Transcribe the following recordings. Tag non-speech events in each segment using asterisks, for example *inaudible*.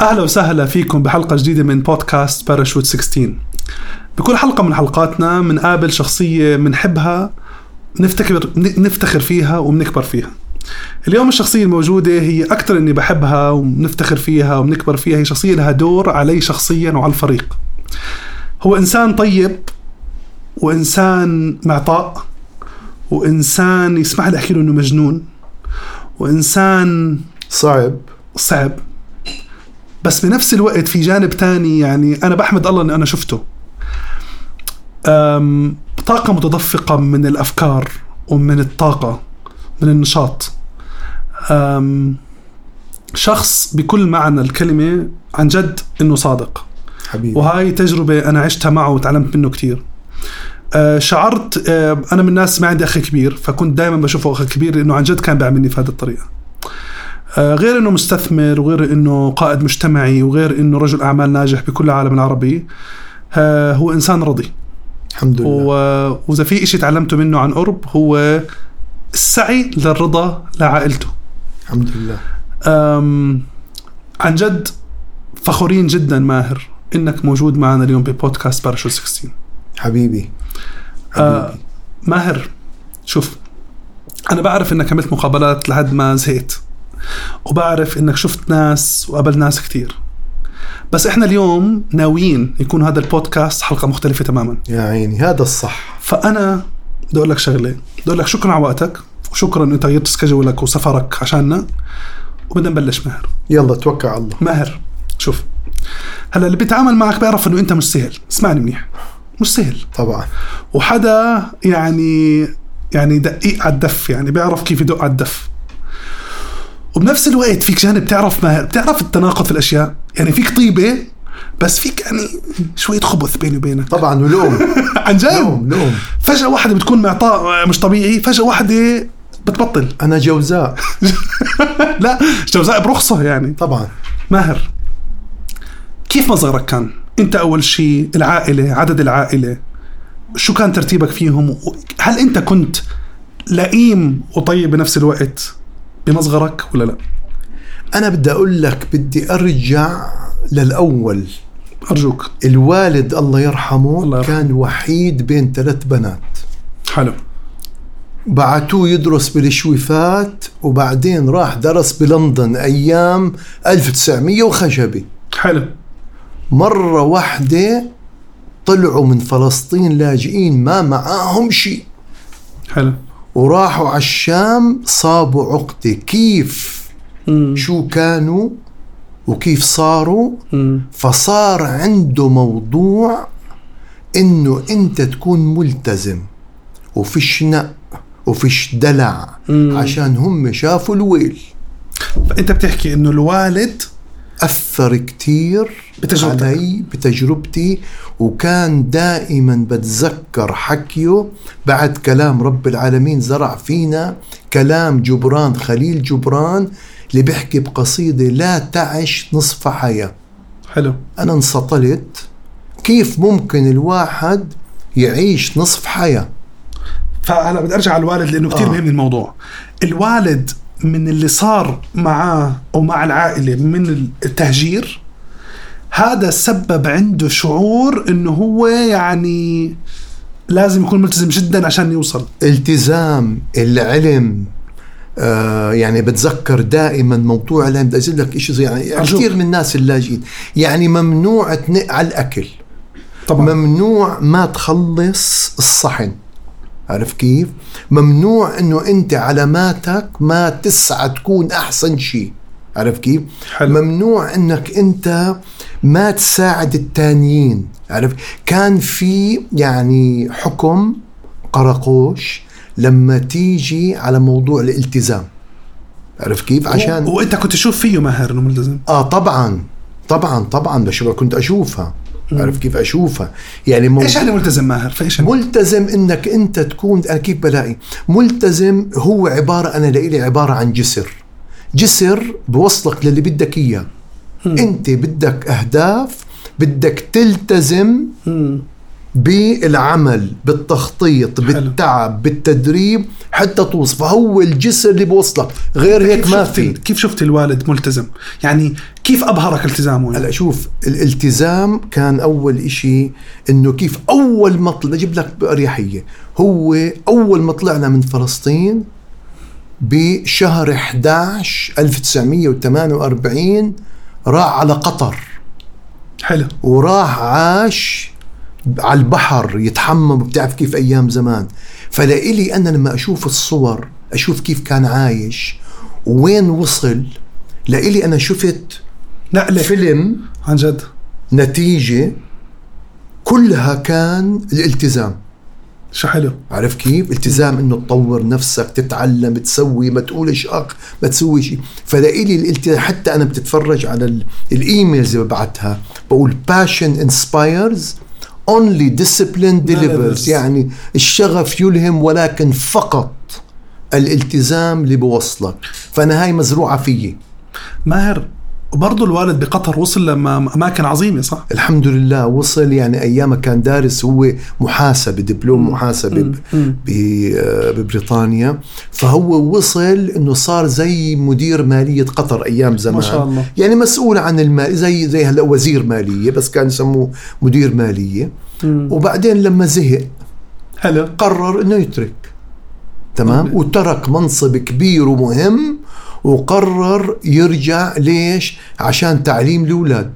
أهلا وسهلا فيكم بحلقة جديدة من بودكاست باراشوت 16 بكل حلقة من حلقاتنا بنقابل شخصية بنحبها نفتكر نفتخر فيها وبنكبر فيها. اليوم الشخصية الموجودة هي أكثر إني بحبها وبنفتخر فيها وبنكبر فيها هي شخصية لها دور علي شخصيا وعلى الفريق. هو إنسان طيب وإنسان معطاء وإنسان يسمح لي أحكي له إنه مجنون وإنسان صعب. صعب. بس بنفس الوقت في جانب تاني يعني أنا بحمد الله إني أنا شفته. أم، طاقة متدفقة من الأفكار ومن الطاقة من النشاط. شخص بكل معنى الكلمة عن جد إنه صادق. حبيبي. وهاي تجربة أنا عشتها معه وتعلمت منه كتير. آه، شعرت آه، أنا من الناس ما عندي أخ كبير فكنت دائما بشوفه أخ كبير لأنه عن جد كان بيعملني في هذه الطريقة. آه، غير إنه مستثمر وغير إنه قائد مجتمعي وغير إنه رجل أعمال ناجح بكل العالم العربي آه، هو إنسان رضي. الحمد لله. و- وإذا في إشي تعلمته منه عن قرب هو السعي للرضا لعائلته. الحمد لله. أم، عن جد فخورين جدا ماهر إنك موجود معنا اليوم ببودكاست باراشوت 16 حبيبي. آه حبيبي. ماهر شوف أنا بعرف إنك عملت مقابلات لحد ما زهقت. وبعرف إنك شفت ناس وقابلت ناس كتير. بس إحنا اليوم ناويين يكون هذا البودكاست حلقة مختلفة تماما. يا عيني هذا الصح. فأنا بدي أقول لك شغلة. بدي أقول لك شكرا على وقتك وشكرا انك غيرت سكجولك وسفرك عشاننا. وبدنا نبلش ماهر. يلا توكل على الله. ماهر شوف. هلأ اللي بيتعامل معك بيعرف إنه أنت مش سهل. اسمعني منيح. مش سهل. طبعا. وحدا يعني يعني دقيق على الدف يعني بيعرف كيف يدق على الدف. وبنفس الوقت فيك جانب بتعرف ما بتعرف التناقض في الأشياء. يعني فيك طيبة بس فيك يعني شوية خبث بيني وبينك. طبعا ولوم. *laughs* عن جد؟ لوم لوم. فجأة واحدة بتكون معطاء مش طبيعي فجأة واحدة بتبطل. أنا جوزاء. *laughs* لا جوزاء برخصة يعني. طبعا. ماهر كيف مصغرك كان؟ أنت أول شيء العائلة عدد العائلة شو كان ترتيبك فيهم؟ هل أنت كنت لئيم وطيب بنفس الوقت؟ بمصغرك ولا لا؟ أنا بدي أقول لك بدي أرجع للأول. أرجوك. الوالد الله يرحمه الله يرحمه. كان وحيد بين ثلاث بنات. حلو. بعتوه يدرس بالشويفات وبعدين راح درس بلندن أيام 1900 وخشبي حلو. مرة واحدة طلعوا من فلسطين لاجئين ما معاهم شيء. حلو. وراحوا على الشام صابوا عقدة كيف مم. شو كانوا وكيف صاروا مم. فصار عنده موضوع إنه أنت تكون ملتزم وفيش نق وفيش دلع مم. عشان هم شافوا الويل فأنت بتحكي إنه الوالد أثر كتير بتجربتك. علي بتجربتي وكان دائما بتذكر حكيه بعد كلام رب العالمين زرع فينا كلام جبران خليل جبران اللي بيحكي بقصيدة لا تعش نصف حياة حلو أنا انسطلت كيف ممكن الواحد يعيش نصف حياة فهلا بدي أرجع على الوالد لأنه كثير آه. مهم الموضوع الوالد من اللي صار معاه أو مع العائلة من التهجير هذا سبب عنده شعور إنه هو يعني لازم يكون ملتزم جدا عشان يوصل. التزام العلم آه يعني بتذكر دائما موضوع العلم بدي لك شيء زي يعني أرجوك. كثير من الناس اللاجئين. يعني ممنوع تنق على الأكل. طبعا. ممنوع ما تخلص الصحن. عارف كيف؟ ممنوع إنه أنت علاماتك ما تسعى تكون أحسن شيء عارف كيف؟ حلو. ممنوع إنك أنت ما تساعد التانيين عارف كان في يعني حكم قراقوش لما تيجي على موضوع الالتزام عارف كيف؟ عشان و... وإنت كنت تشوف فيه ماهر إنه ملتزم آه طبعا طبعا طبعا بشوفها كنت أشوفها عارف كيف أشوفها. يعني مو... إيش يعني ملتزم ماهر؟ فايش يعني؟ ملتزم إنك أنت تكون أنا كيف بلاقي؟ ملتزم هو عبارة أنا لإلي عبارة عن جسر. جسر بوصلك للي بدك إياه. أنت بدك أهداف بدك تلتزم مم. بالعمل بالتخطيط بالتعب بالتدريب حتى توصل فهو الجسر اللي بوصلك غير هيك ما في. كيف شفت الوالد ملتزم؟ يعني كيف أبهرك التزامه؟ يعني؟ هلا شوف الالتزام كان أول إشي إنه كيف أول ما طلع أجيب لك بأريحية. هو أول ما طلعنا من فلسطين بشهر 11 1948 راح على قطر. حلو. وراح عاش على البحر يتحمم بتعرف كيف أيام زمان. فلإلي أنا لما أشوف الصور أشوف كيف كان عايش وين وصل لإلي أنا شفت نقلة. فيلم عن جد. نتيجة كلها كان الالتزام. شو حلو. عارف كيف؟ التزام إنه تطور نفسك تتعلم تسوي ما تقولش أخ ما تسوي شيء فلإلي الالتزام حتى أنا بتتفرج على ال- الإيميلز اللي ببعتها بقول passion inspires only discipline delivers. يعني الشغف يلهم ولكن فقط الالتزام اللي بوصلك فأنا هاي مزروعة فيي. ماهر وبرضه الوالد بقطر وصل لما أماكن عظيمة صح؟ الحمد لله وصل يعني ايامها كان دارس هو محاسبة دبلوم مم. ب- آه، ببريطانيا. فهو وصل إنه صار زي مدير مالية قطر أيام زمان. ما شاء الله. يعني مسؤول عن المال زي زي هلأ وزير مالية بس كان يسموه مدير مالية. مم. وبعدين لما زهق حلو قرر إنه يترك. تمام؟ طب- وترك منصب كبير ومهم وقرر يرجع ليش؟ عشان تعليم الأولاد.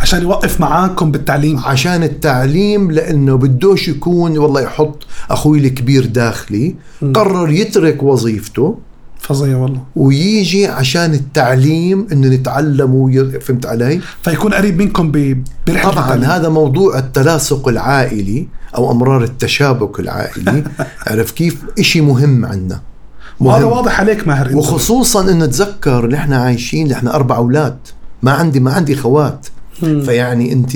عشان يوقف معاكم بالتعليم. عشان التعليم لأنه بدوش يكون والله يحط أخوي الكبير داخلي. قرر يترك وظيفته. فظيع والله. ويجي عشان التعليم انه نتعلم وي... فهمت علي؟ فيكون قريب منكم ب- برحلة طبعا التعليم. هذا موضوع التلاصق العائلي أو أمرار التشابك العائلي. *laughs* عرف كيف؟ إشي مهم عندنا. وهذا واضح عليك ماهر. وخصوصا انه تذكر نحن عايشين نحن أربع أولاد ما عندي ما عندي خوات مم. فيعني أنت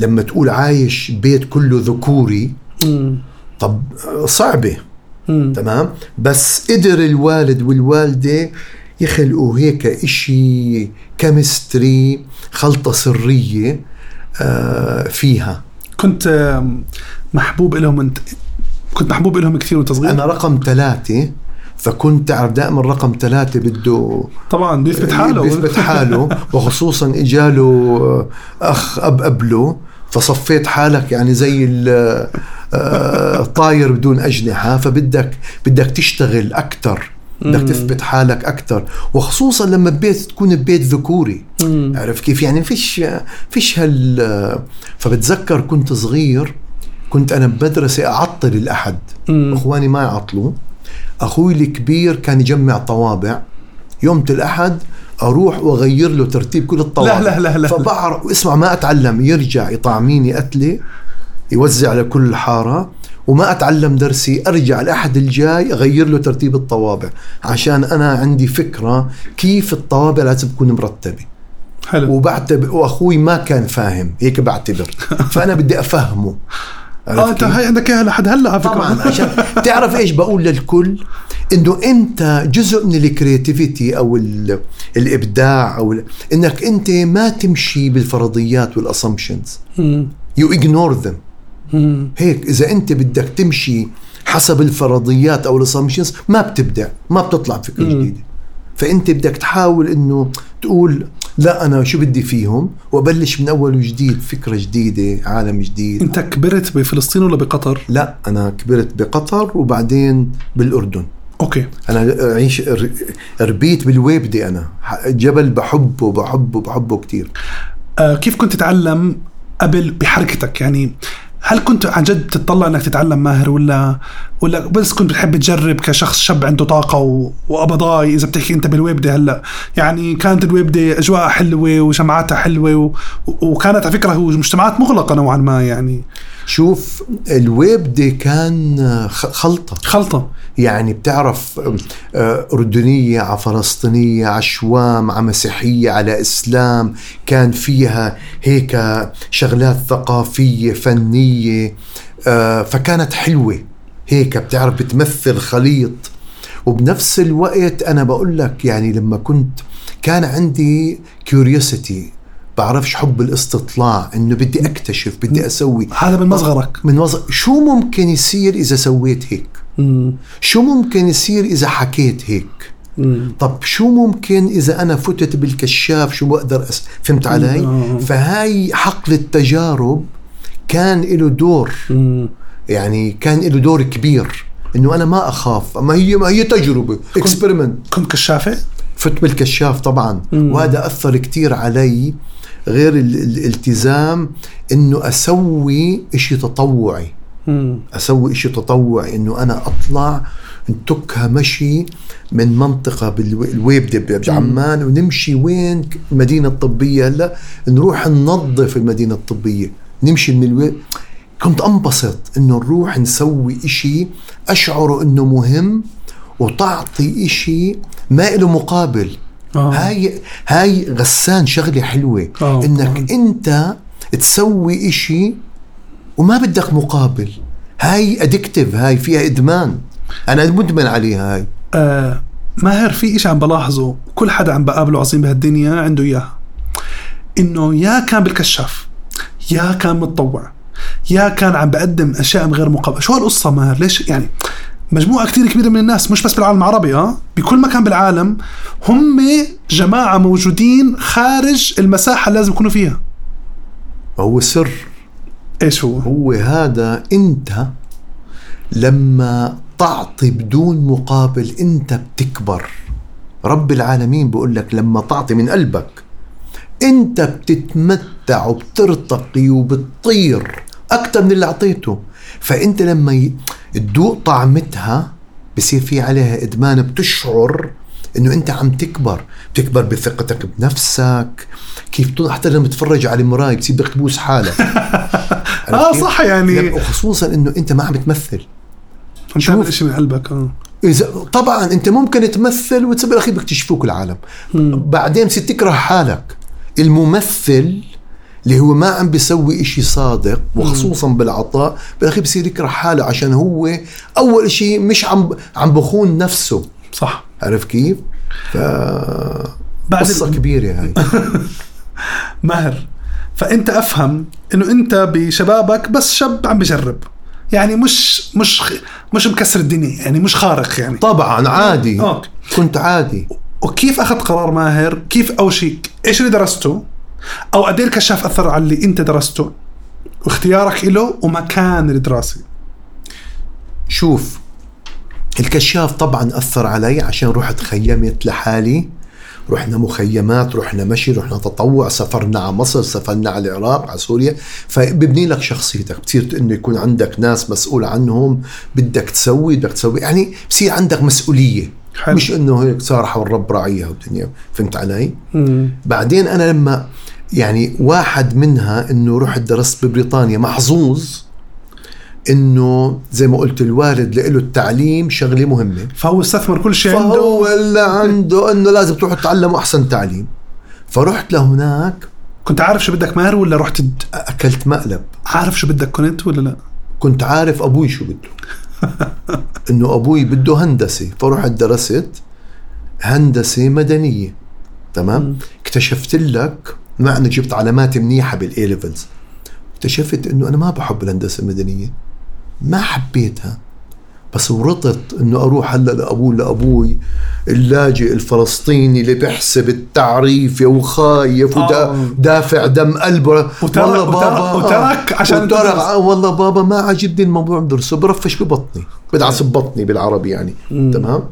لما تقول عايش بيت كله ذكوري مم. طب صعبة مم. تمام بس قدر الوالد والوالدة يخلقوا هيك إشي كيمستري خلطة سرية آه فيها كنت محبوب لهم انت كنت محبوب لهم كثير وأنت صغير أنا رقم ثلاثة فكنت تعرف دائما رقم ثلاثة بده طبعا بده يثبت حاله. بيثبت *laughs* حاله. وخصوصا إجاله أخ أب قبله. فصفيت حالك يعني زي ال- آه، الطاير بدون أجنحة. فبدك بدك تشتغل أكثر بدك. تثبت حالك أكثر وخصوصا لما ببيت تكون ببيت ذكوري. عرف كيف؟ يعني فيش فيش هال فبتذكر كنت صغير كنت أنا بمدرسة أعطل الأحد. إخواني ما يعطلوا. أخوي الكبير كان يجمع طوابع. يوم الأحد أروح وأغير له ترتيب كل الطوابع. لا- لا- لا- لا. فبعرف اسمع ما أتعلم. يرجع يطعميني قتله يوزع على كل الحاره وما أتعلم درسي. أرجع الأحد الجاي أغير له ترتيب الطوابع عشان أنا عندي فكرة كيف الطوابع لازم تكون مرتبة. حلو. وبعتبر وأخوي ما كان فاهم هيك بعتبر. *laughs* فأنا بدي أفهمه. آه انت؟ هاي عندك إياها لحد هلأ على فكرة طبعا عشان تعرف إيش بقول للكل إنه أنت جزء من ال creativity أو ال- الإبداع أو ال- إنك أنت ما تمشي بالفرضيات وال assumptions. you ignore them. هيك إذا أنت بدك تمشي حسب الفرضيات أو ال assumptions ما بتبدع ما بتطلع فكره مم. جديدة فأنت بدك تحاول إنه تقول لا أنا شو بدي فيهم؟ وأبلش من أول وجديد فكرة جديدة عالم جديد. أنت كبرت بفلسطين ولا بقطر؟ لا أنا كبرت بقطر وبعدين بالأردن. okay. أنا عشت ربيت باللويبدة أنا. جبل بحبه بحبه بحبه كتير. آه كيف كنت تتعلم قبل بحركتك؟ يعني هل كنت عن جد تتطلع إنك تتعلم ماهر ولا ولا بس كنت بتحب تجرب كشخص شاب عنده طاقة و... وقبضاي إذا بتحكي أنت بالويبدي هلأ. يعني كانت الويبدي أجواءها حلوة وجماعاتها حلوة و... وكانت على فكرة هو مجتمعات مغلقة نوعا ما يعني. شوف الويبدي كان خ- خلطة. خلطة. يعني بتعرف آه، أردنية على فلسطينية على شوام على مسيحية على إسلام كان فيها هيك شغلات ثقافية فنية آه، فكانت حلوة. هيك بتعرف بتمثل خليط. وبنفس الوقت أنا بقول لك يعني لما كنت كان عندي curiosity بعرفش حب الاستطلاع إنه بدي أكتشف بدي أسوي. هذا من صغرك. من وظ... شو ممكن يصير إذا سويت هيك؟ مم. شو ممكن يصير إذا حكيت هيك؟ مم. طب شو ممكن إذا أنا فتت بالكشاف؟ شو بقدر أس... فهمت علي؟ مم. فهاي حقل التجارب كان له دور. مم. يعني كان له دور كبير. إنه أنا ما أخاف. ما هي ما هي تجربة experiment كنت كشافة؟ فت بالكشاف طبعا. مم. وهذا أثر كتير علي. غير ال- الالتزام إنه أسوي إشي تطوعي. أسوي إشي تطوعي إنه أنا أطلع نتكها مشي من منطقة باللويبدة بعمان ونمشي وين المدينة الطبية. هلا نروح ننظف المدينة الطبية نمشي من اللويبدة كنت أنبسط إنه نروح نسوي إشي أشعر إنه مهم وتعطي إشي ما له مقابل. آه. هاي هاي غسان شغلة حلوة. آه، إنك طبعاً. أنت تسوي إشي وما بدك مقابل. هاي ادكتيف هاي فيها إدمان. أنا مدمن عليها هاي. آه ماهر في إشي عم بلاحظه. كل حدا عم بقابله عظيم بهالدنيا عنده إياها إنه يا كان بالكشاف يا كان متطوع يا كان عم بقدم أشياء من غير مقابل. شو هالقصة ماهر؟ ليش يعني مجموعة كتير كبيرة من الناس مش بس بالعالم العربي آه بكل مكان بالعالم هم جماعة موجودين خارج المساحة اللي لازم يكونوا فيها. هو سر. إيش هو؟ هو هذا أنت لما تعطي بدون مقابل أنت بتكبر. رب العالمين بيقول لك لما تعطي من قلبك أنت بتتمتع وبترتقي وبتطير أكثر من اللي أعطيته. فأنت لما تذوق طعمتها بصير في عليها إدمان بتشعر إنه أنت عم تكبر. بتكبر بثقتك بنفسك. كيف حتى لما تتفرج على المراية بتصير بدك تبوس حالك. *laughs* آه؟ صح يعني. وخصوصا إنه أنت ما عم بتمثل أنت تعمل شيء من قلبك آه. اذا طبعا أنت ممكن تمثل وتصير بالاخير بيكتشفوك العالم. بعدين بتصير تكره حالك. الممثل اللي هو ما عم بيسوي إشي صادق وخصوصا بالعطاء. بالاخير بصير يكره حاله عشان هو أول شيء مش عم عم بخون نفسه. صح. عرف كيف؟ ف بعد قصة ال- كبيرة هاي. *laughs* ماهر فأنت أفهم إنه أنت بشبابك بس شاب عم بجرب. يعني مش مش مش مكسر الدنيا يعني مش خارق يعني. طبعا عادي. أوكي. كنت عادي. وكيف اخذ قرار ماهر؟ كيف اول شيء إيش اللي درسته؟ أو قد إيه الكشاف أثر على اللي أنت درسته واختيارك له ومكان الدراسة. شوف الكشاف طبعا أثر علي عشان رحت خيمت لحالي. رحنا مخيمات رحنا مشي رحنا تطوع سافرنا على مصر سافرنا على العراق على سوريا. فببني لك شخصيتك. بتصير إنه يكون عندك ناس مسؤول عنهم بدك تسوي بدك تسوي. يعني بصير عندك مسؤولية. حلو. مش إنه هيك صار والرب راعيها والدنيا. فهمت علي؟ مم. بعدين أنا لما يعني واحد منها إنه رحت درست ببريطانيا محظوظ إنه زي ما قلت الوالد له التعليم شغلة مهمة. فهو استثمر كل شيء فهو عنده اللي عنده إنه لازم تروحوا تتعلموا أحسن تعليم. فرحت لهناك. كنت عارف شو بدك ماهر ولا رحت د- أكلت مقلب. عارف شو بدك كنت ولا لا؟ كنت عارف أبوي شو بده. *laughs* إنه أبوي بده هندسة. فرحت درست هندسة مدنية. تمام؟ اكتشفت لك مع اني جبت علامات منيحة بال A levels اكتشفت إنه أنا ما بحب الهندسة المدنية. ما حبيتها. بس ورطت إنه أروح هلأ لابوي لأبوي اللاجئ الفلسطيني اللي بيحسب التعريفه وخايف آه. ودافع دم قلبه وترك- وترك- وترك عشان وترك. آه والله بابا ما عجبني الموضوع بدرسه برفش ببطني. بدعس ببطني بالعربي يعني. تمام؟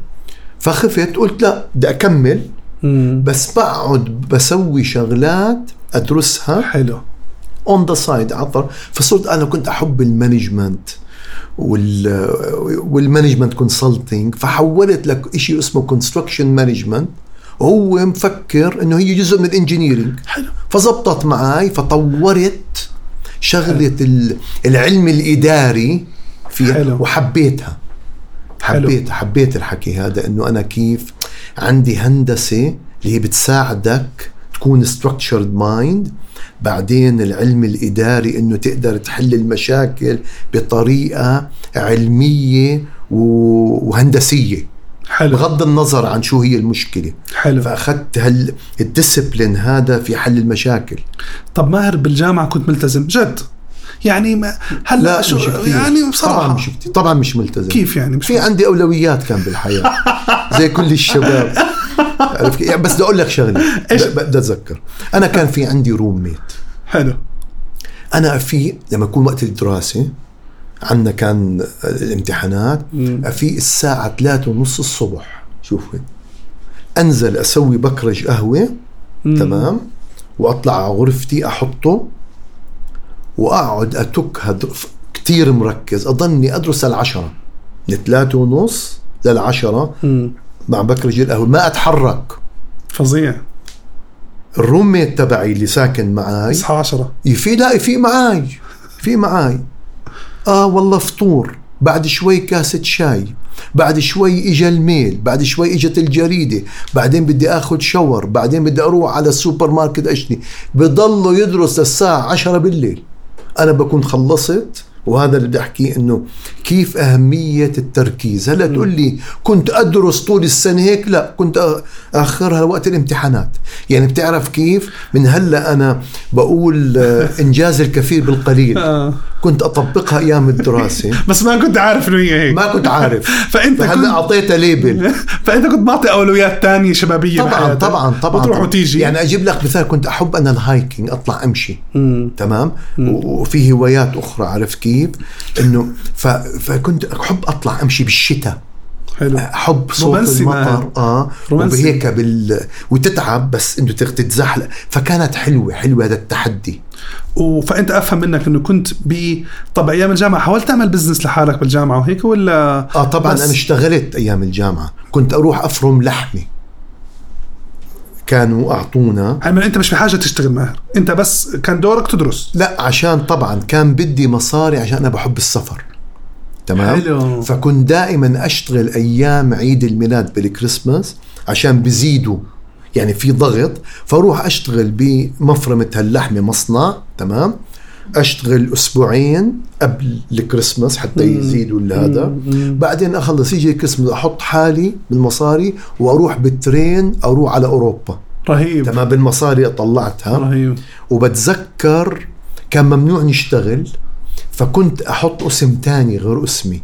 فخفت قلت لا بدي أكمل. مم. بس بقعد بسوي شغلات أدرسها حلو. on the side عطر. فصرت أنا كنت أحب ال management وال وال management consulting فحولت لك شيء اسمه construction management وهو مفكر إنه هي جزء من ال engineering حلو. فزبطت معي فطورت شغلة ال- العلم الإداري فيها حلو. وحبيتها. حلو. حبيت حبيت الحكي هذا إنه أنا كيف عندي هندسة اللي هي بتساعدك تكون structured mind. بعدين العلم الإداري إنه تقدر تحل المشاكل بطريقة علمية وهندسية. حلو. بغض النظر عن شو هي المشكلة. حلو. فأخذت هال الديسبلين هذا في حل المشاكل. طب ماهر بالجامعة كنت ملتزم. جد. يعني ما هلا لا شو مش كتير. يعني بصراحة. طبعا مش كتير. طبعا مش ملتزم. كيف يعني؟ مش في عندي أولويات كان بالحياة. *laughs* زي كل الشباب. عرفت كيف؟ يعني بس بدي أقول لك شغلة. بدي أتذكر. أنا كان في عندي روم ميت حلو. أنا في لما يكون وقت الدراسة عندنا كان الامتحانات. في الساعة ثلاثة ونص الصبح. شوفي أنزل أسوي بكرج قهوة. مم. تمام؟ وأطلع على غرفتي أحطه. وأقعد أتك هدرف كتير مركز. أضلني أدرس العشرة من ثلاثة ونص للعشرة. مع بكرج القهوة. ما أتحرك. فظيع. ال roommate تبعي اللي ساكن معي اصحى 10 في لا في معاي. في معاي. آه والله فطور. بعد شوي كاسة شاي. بعد شوي اجى ال mail. بعد شوي إجت الجريدة. بعدين بدي آخذ shower. بعدين بدي أروح على السوبر ماركت أشتري. بضله يدرس للساعة عشرة بالليل. أنا بكون خلصت وهذا اللي بدي أحكيه إنه كيف أهمية التركيز. هلأ تقول لي كنت أدرس طول السنة هيك؟ لا كنت اخرها لوقت الامتحانات. يعني بتعرف كيف؟ من هلأ أنا بقول آه، إنجاز الكثير بالقليل. آه. كنت أطبقها أيام الدراسة. *laughs* بس ما كنت عارف إنه هي هيك. ما كنت عارف. *laughs* فأنت كنت أعطيتها label. *laughs* فأنت كنت معطي أولويات تانية شبابية طبعا بحياتك. طبعا طبعا طبعاً. وتيجي. يعني أجيب لك مثال كنت أحب أنا ال hiking أطلع أمشي. مم. تمام؟ وفي هوايات أخرى عرفت كيف؟ إنه ف... فكنت احب أطلع أمشي بالشتاء. حلو. احب صوت رومانسي المطر. آه رومانسي. وهيك بال وتتعب بس إنه تتزحلق. فكانت حلوة حلوة هذا التحدي. فأنت أفهم منك إنه كنت ب طب أيام الجامعة حاولت تعمل بزنس لحالك بالجامعة وهيك ولا آه طبعا أنا اشتغلت أيام الجامعة. كنت أروح أفرم لحمه كانوا أعطونا. يعني أنت مش بحاجه تشتغل ماهر أنت بس كان دورك تدرس. لا عشان طبعا كان بدي مصاري عشان أنا بحب السفر. تمام؟ حلو. فكنت دائما أشتغل أيام عيد الميلاد بالكريسماس عشان بزيدوا. يعني في ضغط فأروح أشتغل بمفرمة هاللحمة مصنع. تمام؟ أشتغل أسبوعين قبل الكريسماس حتى يزيدوا هذا. بعدين أخلص يجي الكريسماس أحط حالي بالمصاري وأروح بالترين أروح على أوروبا. رهيب. تمام؟ بالمصاري طلعتها. رهيب. وبتذكر كان ممنوع نشتغل فكنت أحط اسم تاني غير اسمي.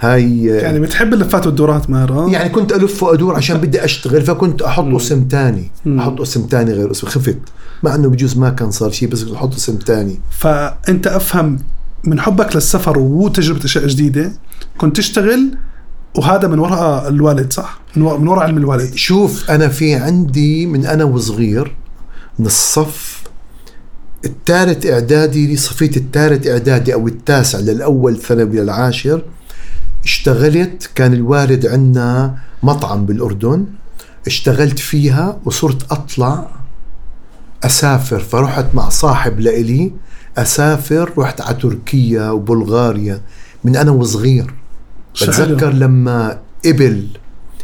هاي يعني بتحب اللفات والدورات ماهر آه يعني كنت ألف وأدور عشان بدي أشتغل فكنت أحط اسم تاني أحط اسم تاني غير اسمي خفت. مع إنه بجوز ما كان صار شيء بس كنت أحط اسم تاني. فأنت أفهم من حبك للسفر وتجربة أشياء جديدة كنت تشتغل وهذا من وراء الوالد صح؟ من وراء, من وراء علم الوالد. شوف أنا في عندي من أنا وصغير من الصف الثالث إعدادي صفيت الثالث إعدادي أو التاسع للأول ثانوي للعاشر اشتغلت كان الوالد عندنا مطعم بالأردن اشتغلت فيها وصرت أطلع أسافر فرحت مع صاحب لإلي أسافر رحت على تركيا وبلغاريا من أنا وصغير بتذكر. لما قبل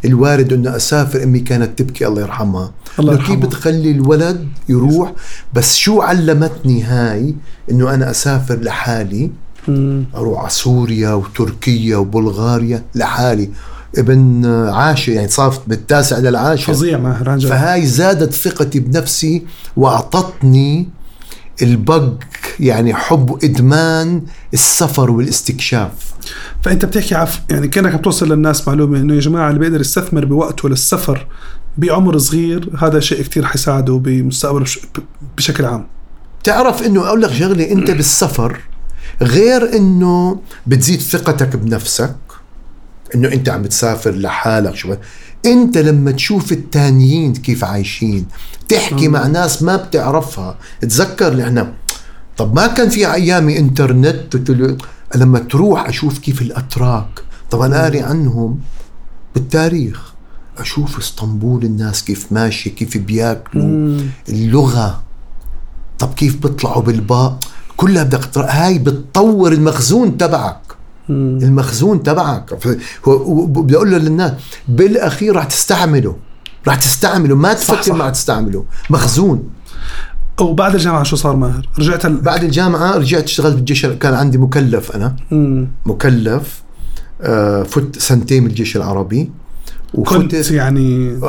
الوالد انه أسافر أمي كانت تبكي الله يرحمها الله إنه كيف يرحمها. بتخلي الولد يروح بس شو علمتني هاي إنه أنا أسافر لحالي. أروح على سوريا وتركيا وبلغاريا. لحالي ابن عاشر يعني صار بالتاسع للعاشر فظيع جد فهاي زادت ثقتي بنفسي وأعطتني البق يعني حب وإدمان السفر والاستكشاف. فأنت بتحكي عف يعني كأنك بتوصل للناس معلومة إنه يا جماعة اللي بيقدر يستثمر بوقته للسفر بعمر صغير هذا شيء كتير حيساعده بمستقبله بش- بشكل عام. تعرف إنه أقول لك شغلة أنت *clears throat* بالسفر غير إنه بتزيد ثقتك بنفسك إنه أنت عم بتسافر لحالك شو أنت لما تشوف التانيين كيف عايشين تحكي مع ناس ما بتعرفها تذكر نحن طب ما كان في أيامي إنترنت. لما تروح أشوف كيف الأتراك طب أنا قاري عنهم بالتاريخ. أشوف إسطنبول الناس كيف ماشية كيف بياكلوا اللغة طب كيف بيطلعوا بالباء. كلها بدك هاي بتطور المخزون تبعك. المخزون تبعك. بدي أقول للناس بالأخير رح تستعمله. رح تستعمله. ما صح. تفكر ما تستعمله. مخزون. وبعد الجامعة شو صار ماهر؟ رجعت ال... بعد الجامعة رجعت اشتغلت بالجيش كان عندي مكلف أنا. مم. مكلف آه، فت سنتين بالجيش العربي. كنت يعني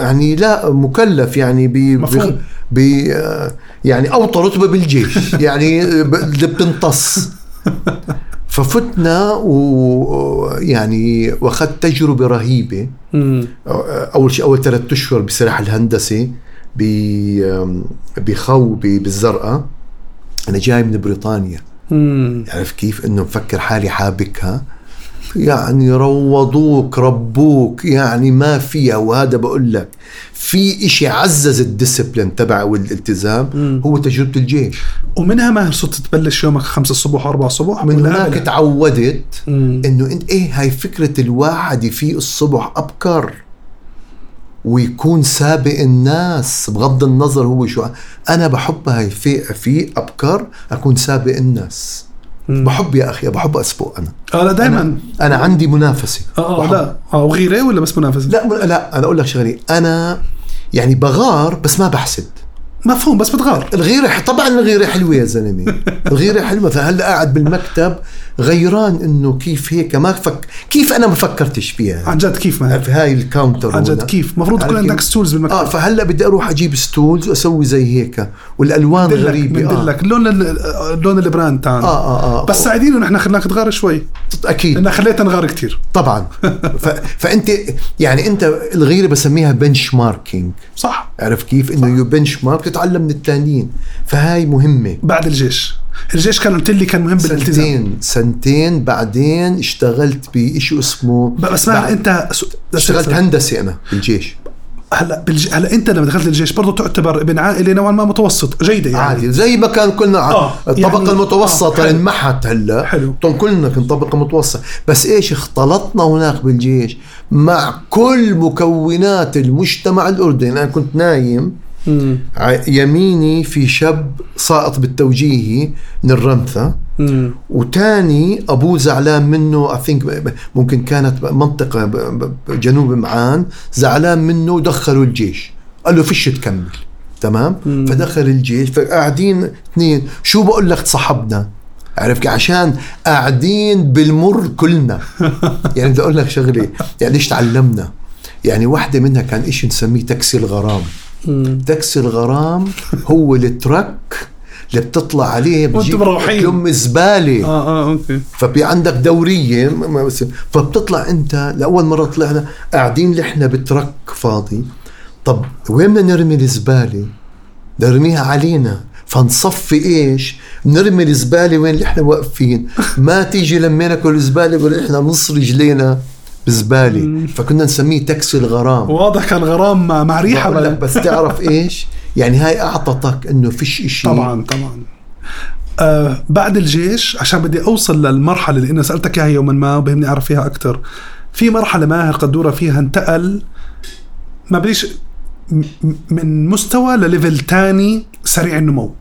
يعني لا مكلف يعني ب. ب يعني أوطى رتبة بالجيش. *laughs* يعني ب- اللي بتمتص ففتنا ويعني وأخذت تجربة رهيبة. أول شيء أول ثلاث أشهر بسلاح الهندسي ب- بخو بالزرقاء. أنا جاي من بريطانيا. عارف كيف؟ إنه مفكر حالي حابكها. يعني روضوك ربوك يعني ما فيها وهذا بقول لك في إشي عزز الديسبلين تبع والالتزام هو تجربة الجيش ومنها ماهر صرت تبلش يومك خمسة الصبح وأربعة الصبح من هناك؟ تعودت. إنه إنت إيه هاي فكرة الواحد يفيق الصبح أبكر ويكون سابق الناس بغض النظر هو شو أنا بحب هاي في في أبكر أكون سابق الناس. بحب يا أخي بحب اسبق أنا. آه لا دائما أنا عندي منافسة. آه آه بحب- لا. آه وغيره ولا بس منافسة؟ لا لا أنا أقول لك شغلة. أنا يعني بغار بس ما بحسد. مفهوم بس بتغار. الغيرة طبعا الغيرة حلوة يا زلمة. *laughs* الغيرة حلوة. فهلأ قاعد بالمكتب غيران إنه كيف هيك ما فك كيف أنا ما فكرتش فيها؟ عن جد كيف ماهر؟ في هاي ال counter عن جد. كيف؟ المفروض كيف؟ عندك stools بالمكتب آه فهلأ بدي أروح أجيب stools وأسوي زي هيك والألوان بدلك غريبة آه. بدلك. لون ال- لون ال brand تاعنا. آه آه آه. بس سعيدين إنه إحنا خليناك تغار شوي. أكيد. لأن خليتنا نغار كتير. طبعا. ف... فأنت يعني أنت الغيرة بسميها benchmarking صح. عرف كيف؟ إنه you benchmark تتعلم من الثانيين فهاي مهمة. بعد الجيش. الجيش كان قلت لي كان مهم بالالتزام. سنتين سنتين بعدين اشتغلت بشيء اسمه بس ما أنت اشتغلت هندسي أنا بالجيش. هلا بالج... هلا أنت لما دخلت الجيش برضه تعتبر ابن عائلة نوعا ما متوسط جيدة يعني. عادي زي ما كان كلنا ع- آه، الطبقة يعني- المتوسطة آه،. انمحت هلا. حلو. كلنا كنا طبقة متوسطة. بس إيش اختلطنا هناك بالجيش مع كل مكونات المجتمع الأردني. أنا كنت نايم مم. يميني في شاب ساقط بالتوجيهي من الرمثة مم. وتاني ابوه زعلان منه I think ممكن كانت منطقة ب- ب- بجنوب معان زعلان منه ودخلوا الجيش قال له فيش تكمل تمام مم. فدخل الجيش فقاعدين اثنين شو بقول لك تصاحبنا عرفت؟ عشان قاعدين بالمر كلنا *laughs* يعني بدي أقول لك شغلة يعني ليش تعلمنا يعني واحدة منها كان إشي نسميه تاكسي الغرام. تاكسي الغرام هو ال truck اللي بتطلع عليه بتجيب مروحين. كم زبالة. آه آه أوكي. ففي عندك دورية. فبتطلع أنت لأول مرة طلعنا قاعدين نحن ب truck فاضي. طب وين بدنا نرمي الزبالة؟ نرميها علينا. فنصفي إيش؟ نرمي الزبالة وين اللي إحنا واقفين. ما تيجي لما ناكل الزباله إحنا نص رجلينا بزباله فكنا نسميه تاكسي الغرام. واضح كان غرام مع, مع ريحة بقول لك بعد. بس تعرف *laughs* إيش؟ يعني هاي أعطتك إنه فيش إشي. طبعا طبعا. آه بعد الجيش عشان بدي أوصل للمرحلة اللي أنا سألتك إياها يوما ما وبهمني أعرف فيها أكثر في مرحلة ماهر قدورة فيها انتقل ما بديش من مستوى لل level تاني سريع النمو.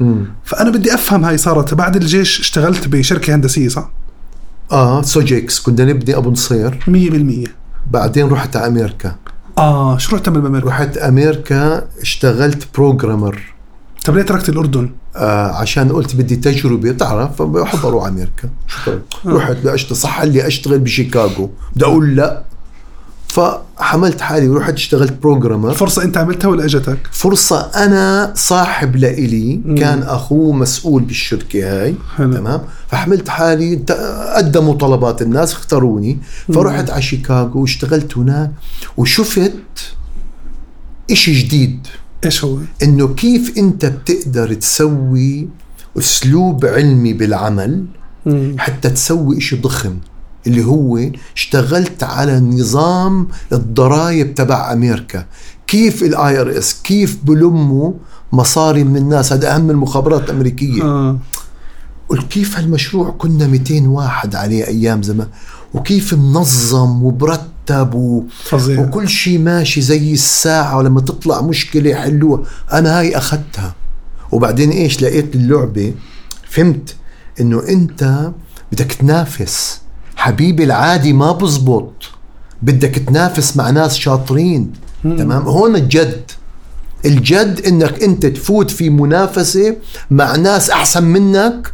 مم. فأنا بدي أفهم هاي صارت. بعد الجيش اشتغلت بشركة هندسية صح؟ 100% آه سوجيكس كنا نبني أبو نصير. بعدين رحت على أمريكا. آه شو رحت تعمل بامريكا؟ رحت أمريكا اشتغلت programmer طب ليه تركت الأردن؟ آه عشان قلت بدي تجربة. بتعرف بحب أروح أمريكا. شكرا. رحت لاشتغل صح لي أشتغل بشيكاغو. بدي أقول لا. فحملت حالي ورحت اشتغلت بروجرامر فرصة انت عملتها ولا اجتك؟ فرصة أنا صاحب لإلي كان أخوه مسؤول بالشركة هاي حلو. تمام فحملت حالي قدموا طلبات الناس اختاروني فرحت على شيكاغو واشتغلت هناك وشفت إشي جديد إيش هو؟ إنه كيف أنت بتقدر تسوي أسلوب علمي بالعمل. حتى تسوي إشي ضخم اللي هو اشتغلت على نظام الضرائب تبع أمريكا. كيف ال IRS كيف بلموا مصاري من الناس؟ هذا أهم المخابرات الأمريكية. آه. قلت كيف هالمشروع كنا 200 واحد عليه أيام زمان؟ وكيف منظم ومرتب و... فظيع. وكل شيء ماشي زي الساعة ولما تطلع مشكلة يحلوها. أنا هاي أخذتها. وبعدين إيش؟ لقيت اللعبة فهمت إنه أنت بدك تنافس. حبيبي العادي ما بزبط. بدك تنافس مع ناس شاطرين. تمام؟ هون الجد. الجد إنك أنت تفوت في منافسة مع ناس أحسن منك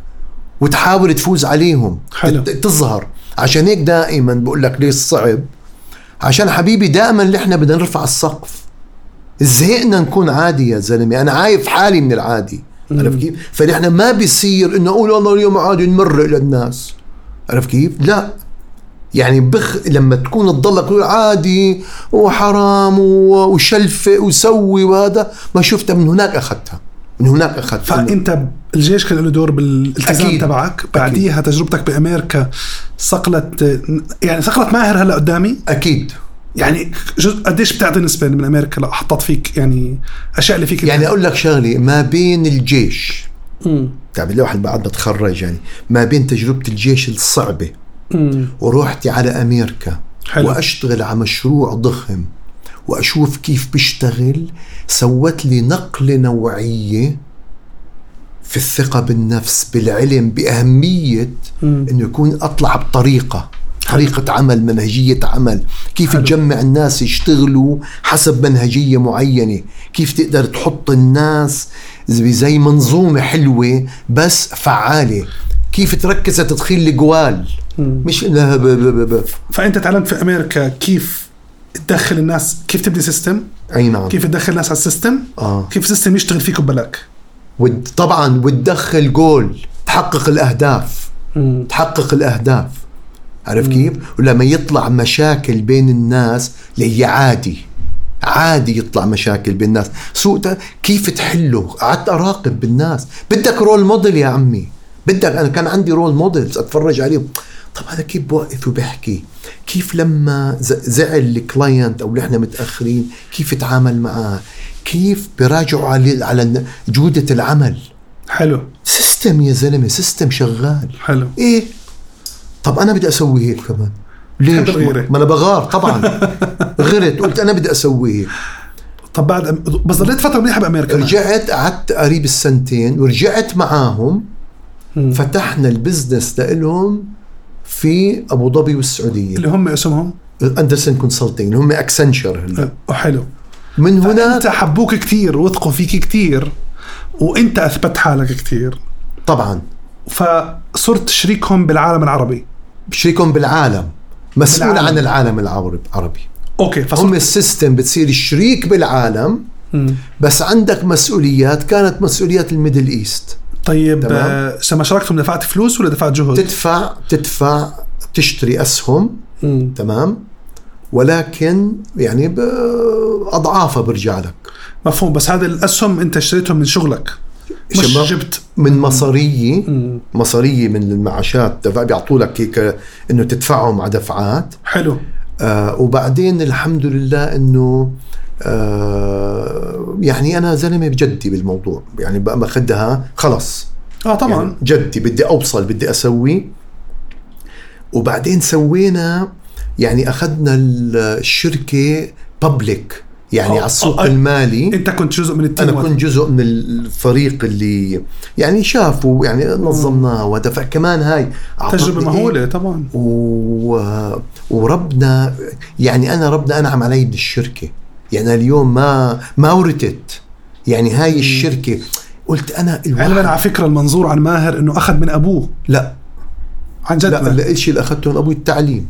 وتحاول تفوز عليهم. حلو. تظهر. عشان هيك دائما بقول لك ليش صعب؟ عشان حبيبي دائما اللي إحنا بدنا نرفع السقف. زهقنا نكون عادي يا زلمة. أنا عايف حالي من العادي. عرفت كيف؟ فنحن ما بيصير إنه أقول والله اليوم عادي نمرق للناس. عرفت كيف؟ لا. يعني بخ لما تكون تضلك تقول عادي وحرام وشلفة وسوي وهذا ما شفتها من هناك أخذتها. من هناك أخذتها. فأنت الجيش كان له دور بالالتزام أكيد. تبعك. بعديها تجربتك بأمريكا صقلت يعني صقلت ماهر هلا قدامي؟ أكيد. يعني جزء قديش بتعطي نسبة من أمريكا لا حطت فيك يعني اشياء اللي فيك؟ يعني أقول لك شغلة ما بين الجيش مم. تعب الواحد بعد ما تخرج يعني ما بين تجربة الجيش الصعبة. ورحت على أمريكا حلو. وأشتغل على مشروع ضخم وأشوف كيف بيشتغل سوت لي نقلة نوعية في الثقة بالنفس بالعلم بأهمية مم. إنه يكون أطلع بطريقة طريقة عمل منهجية عمل كيف حلو. تجمع الناس يشتغلوا حسب منهجية معينة كيف تقدر تحط الناس زي منظومة حلوة بس فعالة. كيف تركز على تدخيل الجوال؟ مم. مش انها ب ب ب ب فأنت تعلمت في أمريكا كيف تدخل الناس كيف تبني system أي نعم. كيف تدخل الناس على ال system؟ آه. كيف ال system يشتغل فيك وبلاك ود طبعا وتدخل جول. تحقق الأهداف. تحقق الأهداف. عرف كيف؟ ولما يطلع مشاكل بين الناس اللي هي عادي. عادي يطلع مشاكل بين الناس سوء كيف تحله؟ قعدت أراقب بالناس. بدك role model يا عمي. بدك أنا كان عندي role models أتفرج عليهم. طب هذا كيف بوقف وبحكي؟ كيف لما زعل ال client أو إحنا متأخرين كيف يتعامل معاه؟ كيف براجعوا على على جودة العمل؟ حلو. system يا زلمة system شغال. حلو. إيه؟ طب أنا بدي أسوي هيك كمان. ليش. ما أنا بغار طبعا. *laughs* غرت قلت أنا بدي أسوي هيك طب بعد بس ضليت فترة منيحه بأمريكا. رجعت قعدت قريب السنتين ورجعت معاهم. فتحنا ال business لإلهم في أبو ظبي والسعودية. اللي هم اسمهم؟ Andersen Consulting اللي هم Accenture هلا أه، حلو. من انت هناك حبوك كثير وثقوا فيك كثير وأنت أثبت حالك كثير طبعا. فصرت شريكهم بالعالم العربي. شريكهم بالعالم. مسؤول بالعالم. عن العالم العربي أوكي هم ال system بتصير شريك بالعالم مم. بس عندك مسؤوليات كانت مسؤوليات ال Middle East طيب. آه، لما شاركتم دفعت فلوس ولا دفعت جهد؟ تدفع تدفع تشتري أسهم مم. تمام ولكن يعني باضعافها برجع لك مفهوم بس هذه الأسهم أنت اشتريتهم من شغلك مش. جبت من مصارية مم. مصارية من المعاشات بيعطوا لك هيك إنه تدفعهم على دفعات حلو آه وبعدين الحمد لله إنه آه يعني أنا زلمة بجدي بالموضوع يعني بقى مأخذها خلص آه طبعا. يعني جدي بدي أوصل بدي أسوي. وبعدين سوينا يعني أخذنا الشركة بابليك يعني على السوق آه، المالي أنت كنت جزء من التيم أنا. كنت جزء من الفريق اللي يعني شافوا يعني نظمناه وهذا فكمان هاي تجربة إيه؟ مهولة طبعا. و... وربنا يعني أنا ربنا أنعم علي بالشركة. يعني اليوم ما ما ورثت. يعني هاي الشركة. قلت أنا علما على فكرة المنظور عن ماهر إنه أخذ من أبوه. لا. عن جد لا الشيء اللي أخذته من أبوي التعليم.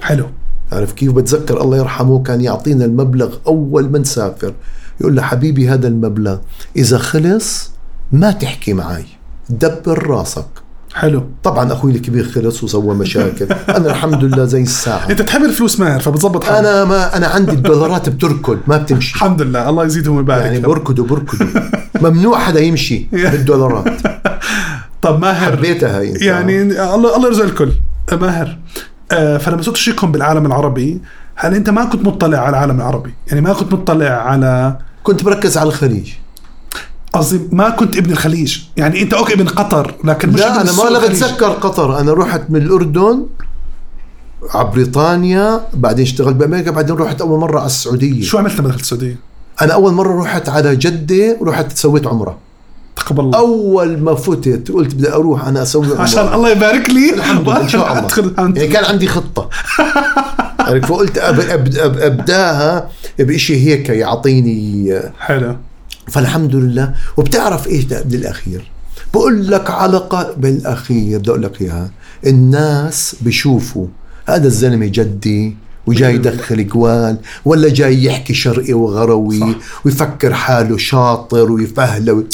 حلو. عارف كيف؟ بتذكر الله يرحمه كان يعطينا المبلغ أول ما نسافر يقول له حبيبي هذا المبلغ إذا خلص ما تحكي معي دبر راسك. حلو. طبعا أخوي الكبير خلص وسوى مشاكل. أنا الحمد لله زي الساعة. أنت تحب الفلوس ماهر فبتظبط حالك. أنا ما أنا عندي الدولارات بتركض ما بتمشي. الحمد لله الله يزيدهم ويبارك. يعني. بركضوا بركضوا. ممنوع حدا يمشي *laughs* بالدولارات. طب ماهر. حبيتها. يعني الله الله يرزق الكل. ماهر. فلما صرت تشركهم بالعالم العربي هل أنت ما كنت مطلع على العالم العربي؟ يعني ما كنت مطلع على كنت بركز على الخليج. قصدي ما كنت ابن الخليج. يعني أنت أوكي ابن قطر لكن مش لا أنا ما. بتذكر قطر. أنا رحت من الأردن على بريطانيا بعدين اشتغلت بأمريكا بعدين رحت أول مرة على السعودية. شو عملت لما دخلت السعودية؟ أنا أول مرة رحت على جدة ورحت سويت عمرة. تقبل الله أول ما فتت قلت بدي أروح أنا أسوي عمرة. عشان الله يبارك لي. الحمد لله إن شاء الله. *laughs* الحمد يعني كان عندي خطة. *laughs* عرفت فقلت أب أب أب أبداها بشيء هيك يعطيني حلو. فالحمد لله. وبتعرف إيش بالاخير بقول لك علقه بالأخير بدي أقول لك إياها. الناس بشوفوا هذا الزلمة جدي وجاي يدخل جوال ولا جاي يحكي شرقي وغربي صح. ويفكر حاله شاطر وفهلوي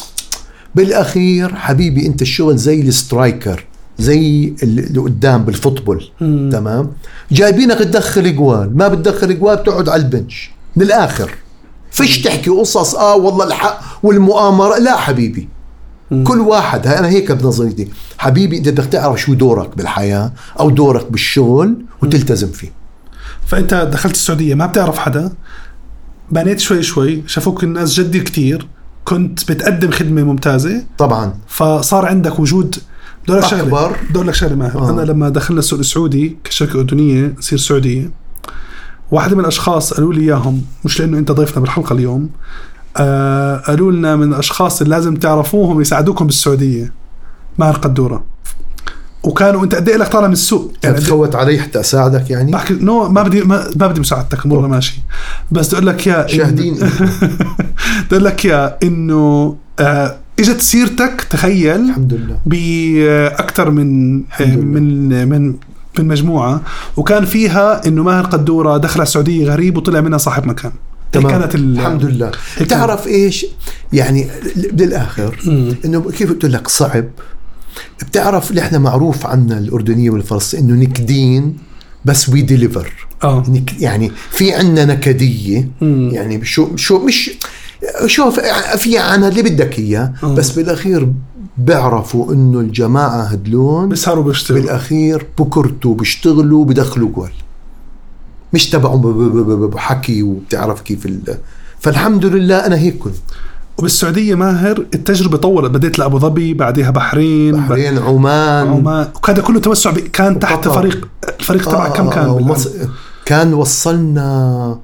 بالأخير حبيبي أنت الشغل زي ال striker زي اللي قدام بال football مم. تمام؟ جايبينك تدخل جوال ما بتدخل جوال بتقعد على ال bench من الآخر. فيش تحكي قصص آه والله الحق والمؤامرة لا حبيبي. مم. كل واحد أنا هيك بنظرتي حبيبي أنت بدك تعرف شو دورك بالحياة أو دورك بالشغل وتلتزم فيه. فأنت دخلت السعودية ما بتعرف حدا؟ بنيت شوي شوي شافوك الناس جدي كتير كنت بتقدم خدمة ممتازة. طبعا. فصار عندك وجود. بدي لك شغلة. بدي لك شغلة ماهر. آه. أنا لما دخلنا السوق السعودي كشركة أردنية نصير سعودية. واحد من الأشخاص قالوا لي إياهم مش لأنه أنت ضيفنا بالحلقة اليوم آه قالوا لنا من الأشخاص اللي لازم تعرفوهم يساعدوكم بالسعودية. ماهر قدورة. وكانوا انت قد إيه لك طالع من السوق؟ يعني إيه- تخوت علي حتى أساعدك يعني؟ بحكي نو ما بدي ما, ما بدي مساعدتك امورنا ماشي بس بدي أقول لك يا شاهدين. *laughs* بدي أقول لك يا إنه آه إجت سيرتك تخيل الحمد لله. باكثر من الحمد لله. من من من مجموعة. وكان فيها إنه ماهر قدورة دخل السعودية غريب وطلع منها صاحب مكان. تمام. كانت ال- الحمد لله. بتعرف إيش؟ يعني بالاخر. إنه كيف قلت لك صعب؟ بتعرف إحنا معروف عنا الأردنية والفلسطينية إنه نكدين بس we deliver آه. يعني في عنا نكدية مم. يعني شو شو مش شوف في عنها اللي بدك إياه آه. بس بالأخير بيعرفوا إنه الجماعة هدلون بيسهروا بيشتغلوا. بالأخير بكرتوا بيشتغلوا بدخلوا جول مش تبعهم بحكي وبتعرف كيف ال... فالحمد لله أنا هيك كنت. وبالسعودية ماهر التجربة طولت بديت لأبو ظبي بعدها بحرين بحرين عمان عمان وكان كله توسع ب- كان تحت وقطر. فريق الفريق تبعك آه، كم كان آه، بالعام؟ ومص... كان وصلنا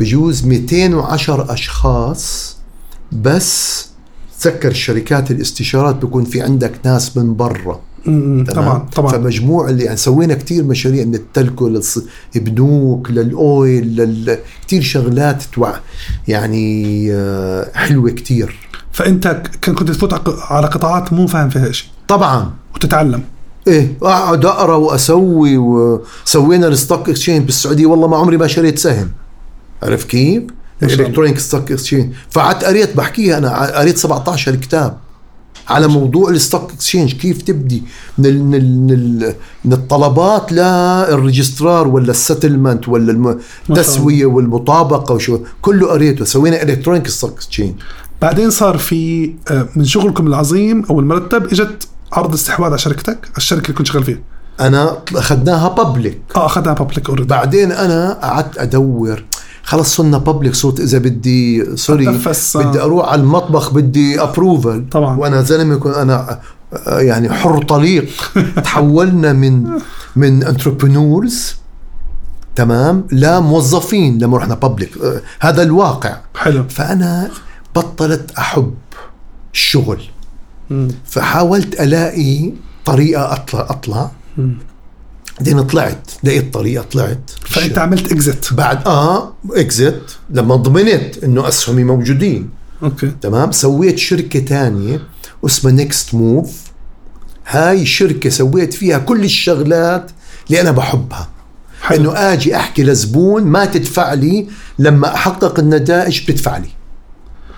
بجوز 210 أشخاص بس تذكر الشركات الاستشارات بيكون في عندك ناس من برا؟ طبعا طبعا. فمجموع اللي يعني سوينا كتير مشاريع من ال telco للبنوك لل oil لل... كتير شغلات توع يعني آه، حلوة كتير. فأنت كنت تفوت على- قطاعات مو فاهم فيها شيء؟ طبعا. وتتعلم. إيه اقعد اقرا وأسوي وسوينا ال stock exchange بالسعودية. والله ما عمري ما شريت سهم. عرف كيف؟ electronic stock exchange فقعدت قريت بحكيها أنا قريت 17 كتاب. على موضوع ال stock exchange كيف تبدي؟ من ال من, ال من, ال من الطلبات لل registrar ولا ال settlement ولا التسوية والمطابقة وشو كله قريته سوينا electronic stock exchange بعدين صار في آه، من شغلكم العظيم أو المرتب إجت عرض استحواذ على شركتك الشركة اللي كنت شغال فيها. أنا أخذناها public آه اخذها public already بعدين أنا قعدت أدور خلص صرنا public صرت إذا بدي sorry آه. بدي أروح على المطبخ بدي approval طبعاً. وأنا زلمة كنت أنا آه، يعني حر طليق *laughs* تحولنا من من entrepreneurs تمام لموظفين لما رحنا public هذا الواقع حلو فأنا بطلت أحب الشغل مم. فحاولت ألاقي طريقة أطلع أطلع مم. بعدين طلعت لقيت طريقة طلعت. فأنت عملت exit بعد آه exit لما ضمنت إنه اسهمي موجودين. okay. تمام؟ سويت شركة تانية اسمها Next Move هاي الشركة سويت فيها كل الشغلات اللي أنا بحبها. حلو. إنه آجي أحكي لزبون ما تدفع لي لما أحقق النتائج بتدفع لي.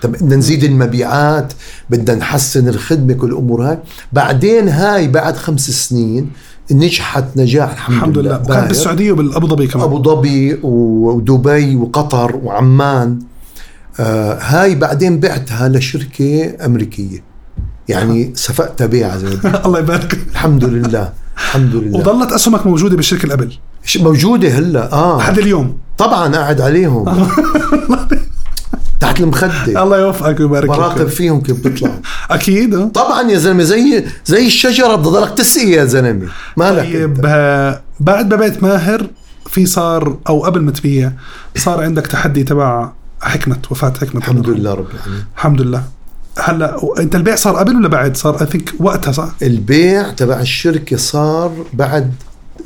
طب بدنا نزيد المبيعات بدنا نحسن الخدمة كل الأمور هاي. بعدين هاي بعد خمس سنين نجحت نجاح الحمد, الحمد لله. باهر. وكان بالسعوديه وبالابو ظبي كمان. أبو ظبي ودبي وقطر وعمان. آه هاي بعدين بعتها لشركة أمريكية. يعني *laughs* سفقت بيعها زي. *laughs* الله يبارك. الحمد لله. الحمد لله. وظلت أسهمك موجودة بالشركة ش- موجودة هلا؟ آه. لحد اليوم. طبعا قاعد عليهم. *laughs* تحت المخدة. الله يوفقك ويبارك براقب لك فيهم كيف بيطلعوا *laughs* أكيد. آه. طبعا يا زلمة زي زي الشجرة بتضلك تسقي يا زلمة. مالك طيب. آه، بعد ما بيت ماهر في صار أو قبل ما تبيع صار عندك تحدي تبع حكمة وفاة حكمة الحمد لله رب العالمين. الحمد لله. هلا أنت البيع صار قبل ولا بعد؟ صار اي ثينك وقتها صح البيع تبع الشركة صار بعد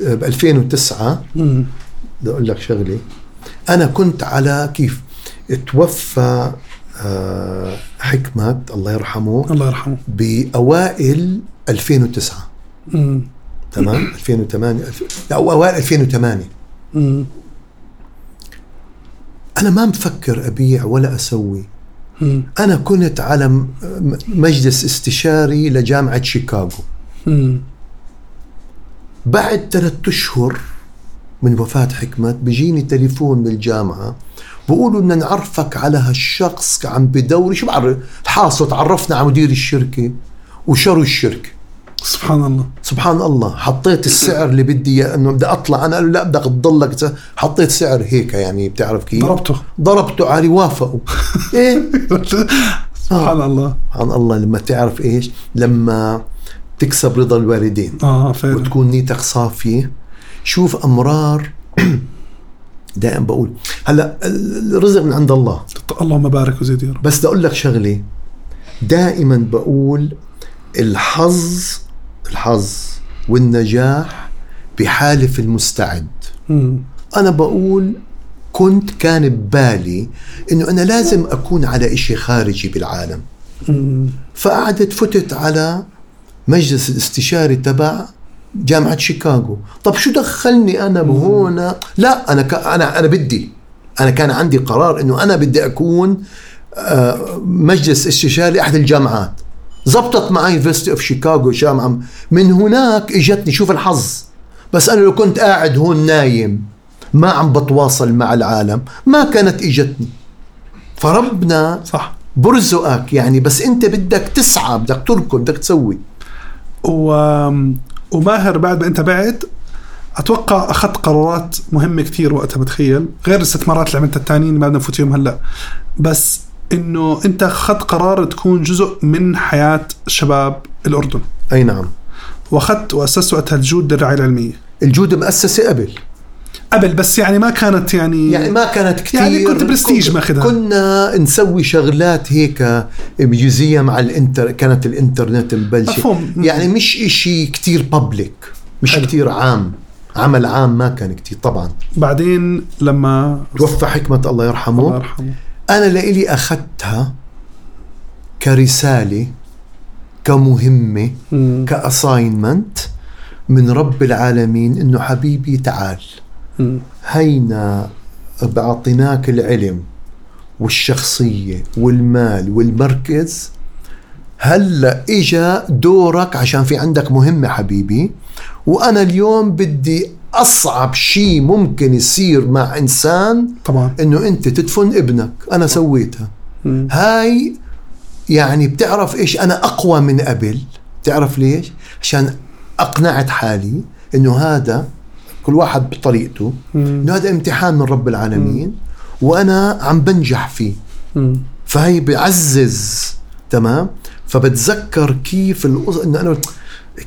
ب 2009 مم. بدي أقول لك شغلة. أنا كنت على كيف؟ توفى آه، حكمت الله يرحمه الله يرحمه بأوائل 2009 مم. تمام 2008 الف- لا أو اوائل 2008 مم. أنا ما مفكر أبيع ولا أسوي مم. أنا كنت على مجلس استشاري لجامعة شيكاغو مم. بعد ثلاثة أشهر من وفاة حكمت بيجيني تليفون من الجامعة بقولوا بدنا نعرفك على هالشخص عم بدوري شو بعرف؟ الحاصل تعرفنا على مدير الشركة وشروا الشركة. سبحان الله. سبحان الله. حطيت السعر اللي بدي إياه، إنه بدي أطلع أنا قالوا لا بدك تضلك حطيت سعر هيك يعني بتعرف كيف؟ ضربته. ضربته علي وافقوا. *laughs* إيه؟ سبحان الله. سبحان الله. لما تعرف إيش؟ لما تكسب رضا الوالدين آه فعلا. وتكون نيتك صافية شوف أمرار *clears throat* دائما بقول. هلا الرزق من عند الله. اللهم بارك وزيد يا رب. بس بدي أقول لك شغلة. دائما بقول الحظ الحظ والنجاح بحالف المستعد. مم. أنا بقول كنت كان ببالي إنه أنا لازم أكون على إشي خارجي بالعالم. مم. فقعدت فتت على مجلس الاستشاري تبع جامعة شيكاغو. طب شو دخلني أنا بهون؟ لا أنا ك... أنا أنا بدي. أنا كان عندي قرار إنه أنا بدي أكون آه، مجلس استشاري أحد الجامعات. زبطت معي University of Chicago جامعة. من هناك إجتني شوف الحظ. بس أنا لو كنت قاعد هون نايم ما عم بتواصل مع العالم ما كانت إجتني. فربنا صح. برزقك يعني بس أنت بدك تسعى بدك تركض بدك تسوي. و... وماهر بعد ما انت بعد أتوقع أخذت قرارات مهمة كثير وقتها بتخيل. غير الاستثمارات اللي عملتها الثانيين ما بدنا نفوت فيهم هلأ. بس إنه أنت أخذت قرار تكون جزء من حياة شباب الأردن. أي نعم. وأخذت وأسست وقتها الجود للرعايه العلمية. الجود مؤسسة قبل. قبل بس يعني ما كانت يعني يعني ما كانت كثير يعني كنت برستيج ماخذها. كنا نسوي شغلات هيك بجزية مع الانتر كانت الانترنت مبلشة مفهوم. يعني مش إشي كتير public مش. كتير عام عمل عام ما كان كتير طبعا بعدين لما توفى حكمة الله الله يرحمه يرحمه أنا لإلي أخذتها كرسالة كمهمة مم. ك assignment من رب العالمين إنه حبيبي تعال. هينا بعطيناك العلم والشخصية والمال والمركز؟ هلا إجا دورك عشان في عندك مهمة حبيبي وأنا اليوم بدي أصعب شيء ممكن يصير مع إنسان طبعا إنه أنت تدفن ابنك أنا سويتها. هاي يعني بتعرف إيش؟ أنا أقوى من قبل بتعرف ليش؟ عشان أقنعت حالي إنه هذا كل واحد بطريقته. إنه هذا امتحان من رب العالمين وأنا عم بنجح فيه. فهي بعزز تمام؟ فبتذكر كيف القص... إنه أنا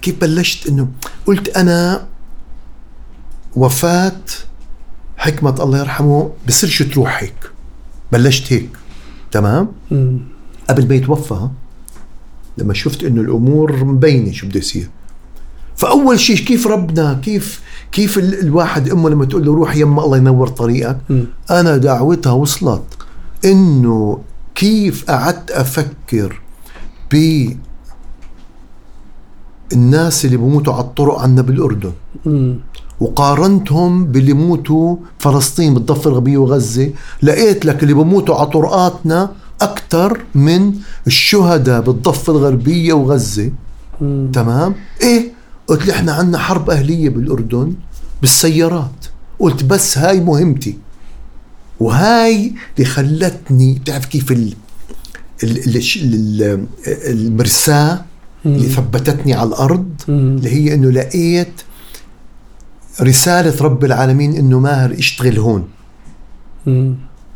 كيف بلشت إنه قلت أنا وفاة حكمة الله يرحمه بصيرش تروح هيك. بلشت هيك تمام؟ مم. قبل ما يتوفى لما شفت إنه الأمور مبينة شو بده يصير فأول شيء كيف ربنا كيف كيف ال- الواحد أمه لما تقول له روح يما الله ينور طريقك؟ مم. أنا دعوتها وصلت. إنه كيف قعدت أفكر ب الناس اللي بموتوا على الطرق عنا بالاردن مم. وقارنتهم باللي بموتوا فلسطين بالضفة الغربية وغزة. لقيت لك اللي بموتوا على طرقاتنا أكثر من الشهداء بالضفة الغربية وغزة. مم. تمام؟ إيه؟ قلت لي إحنا عنا حرب أهلية بالأردن بالسيارات. قلت بس هاي مهمتي. وهاي اللي خلتني بتعرف كيف ال ال- ال- ال- المرساة اللي ثبتتني على الأرض. اللي هي إنه لقيت رسالة رب العالمين إنه ماهر اشتغل هون.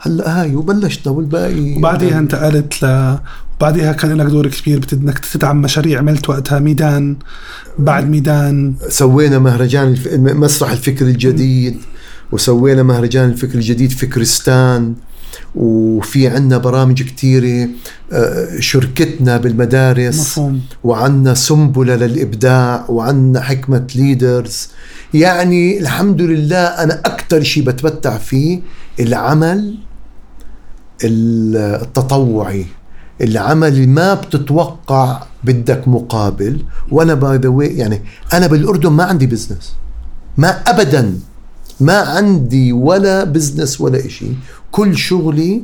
هلا هاي وبلشنا والباقي وبعديها انتقلت ل بعديها كان لك دور كبير انك تدعم مشاريع عملت وقتها ميدان بعد ميدان. سوينا مهرجان الف... مسرح الفكر الجديد وسوينا مهرجان الفكر الجديد فكرستان وفي عنا برامج كثيرة آه، شركتنا بالمدارس مفهوم. وعنا سنبلة للإبداع وعنا حكمة ليدرز يعني الحمد لله أنا أكثر شيء بتمتع فيه العمل التطوعي العمل ما بتتوقع بدك مقابل وأنا by the يعني أنا بالأردن ما عندي business ما ابدا. ما عندي ولا business ولا إشي. كل شغلي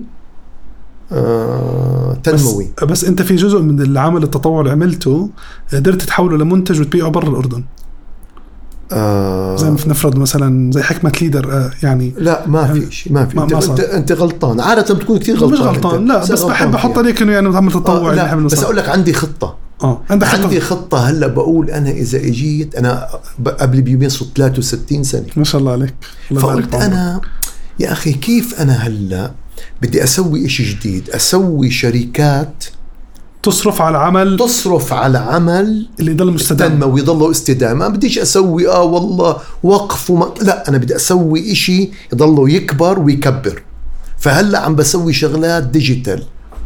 آه تنموي. بس, بس أنت في جزء من العمل التطوعي اللي عملته قدرت تحوله لمنتج وتبيعه برا الأردن. آه زي ما نفرض مثلا زي حكمة ليدر آه يعني لا ما في شيء ما في ما- انت, ما. انت, أنت غلطان عادة بتكون كثير غلطان مش غلطان. لا بس غلطان بحب أحط. عليك إنه يعني عمل آه تطوعي لا بس. أقول لك عندي خطة آه عندك عندي خطة خطه هلأ بقول أنا إذا إجيت أنا قبل بيومين صرت 63 سنة ما شاء الله عليك الله فقلت. أنا يا أخي كيف أنا هلأ بدي أسوي إشي جديد أسوي شركات تصرف على عمل تصرف على عمل اللي يضل مستدام. يضله استدامة. ما بديش أسوي آه والله وقف وما. لا أنا بدي أسوي إشي يضله يكبر ويكبر. فهلأ عم بسوي شغلات digital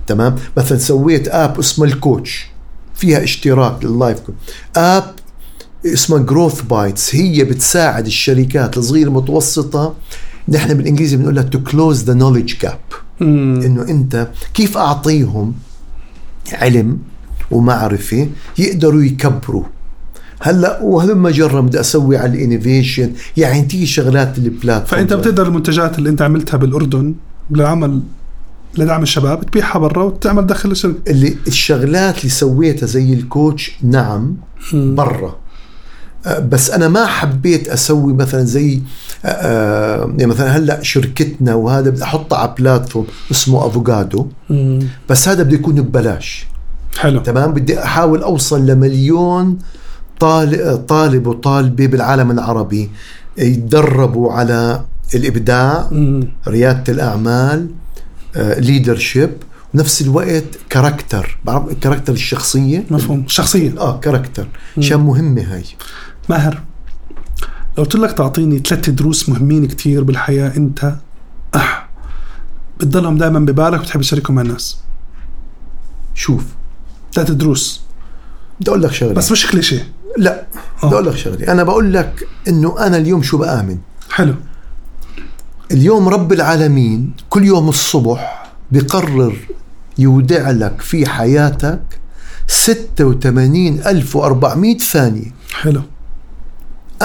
تمام؟ مثلا سويت app اسمه ال Coach فيها اشتراك لل life. app اسمها Growth Bites هي بتساعد الشركات الصغيرة المتوسطة نحن بالإنجليزي بنقول لها to close the knowledge gap. إنه أنت كيف أعطيهم علم ومعرفة يقدروا يكبروا. هلأ وهلما جرة بدي أسوي على الإنوفيشن يعني تيجي شغلات البلاتفورم. فأنت بتقدر المنتجات اللي أنت عملتها بالأردن للعمل لدعم الشباب تبيعها برا وتعمل دخل الشركة. اللي الشغلات اللي سويتها زي الكوتش نعم برا. بس أنا ما حبيت أسوي مثلا زي أه، أه، يعني مثلا هلأ شركتنا وهذا بدي احطها على platform اسمه Avocado بس هذا بده يكون ببلاش. حلو. تمام؟ بدي أحاول أوصل لمليون طالب طالب وطالبة بالعالم العربي يتدربوا على الإبداع مم. ريادة الأعمال leadership ونفس الوقت character بعرف character الشخصية؟ مفهوم. شخصيا آه character عشان مهمه هاي. ماهر لو قلت لك تعطيني ثلاث دروس مهمين كتير بالحياة أنت أح. بتضلهم دائما ببالك وتحب تشاركهم مع الناس. شوف ثلاث دروس. بدي أقول لك شغلة. بس مش كليشيه لا آه. بدي أقول لك شغلة. أنا بقول لك إنه أنا اليوم شو بآمن؟ حلو. اليوم رب العالمين كل يوم الصبح بقرر يودع لك في حياتك 86400 ثانية. حلو.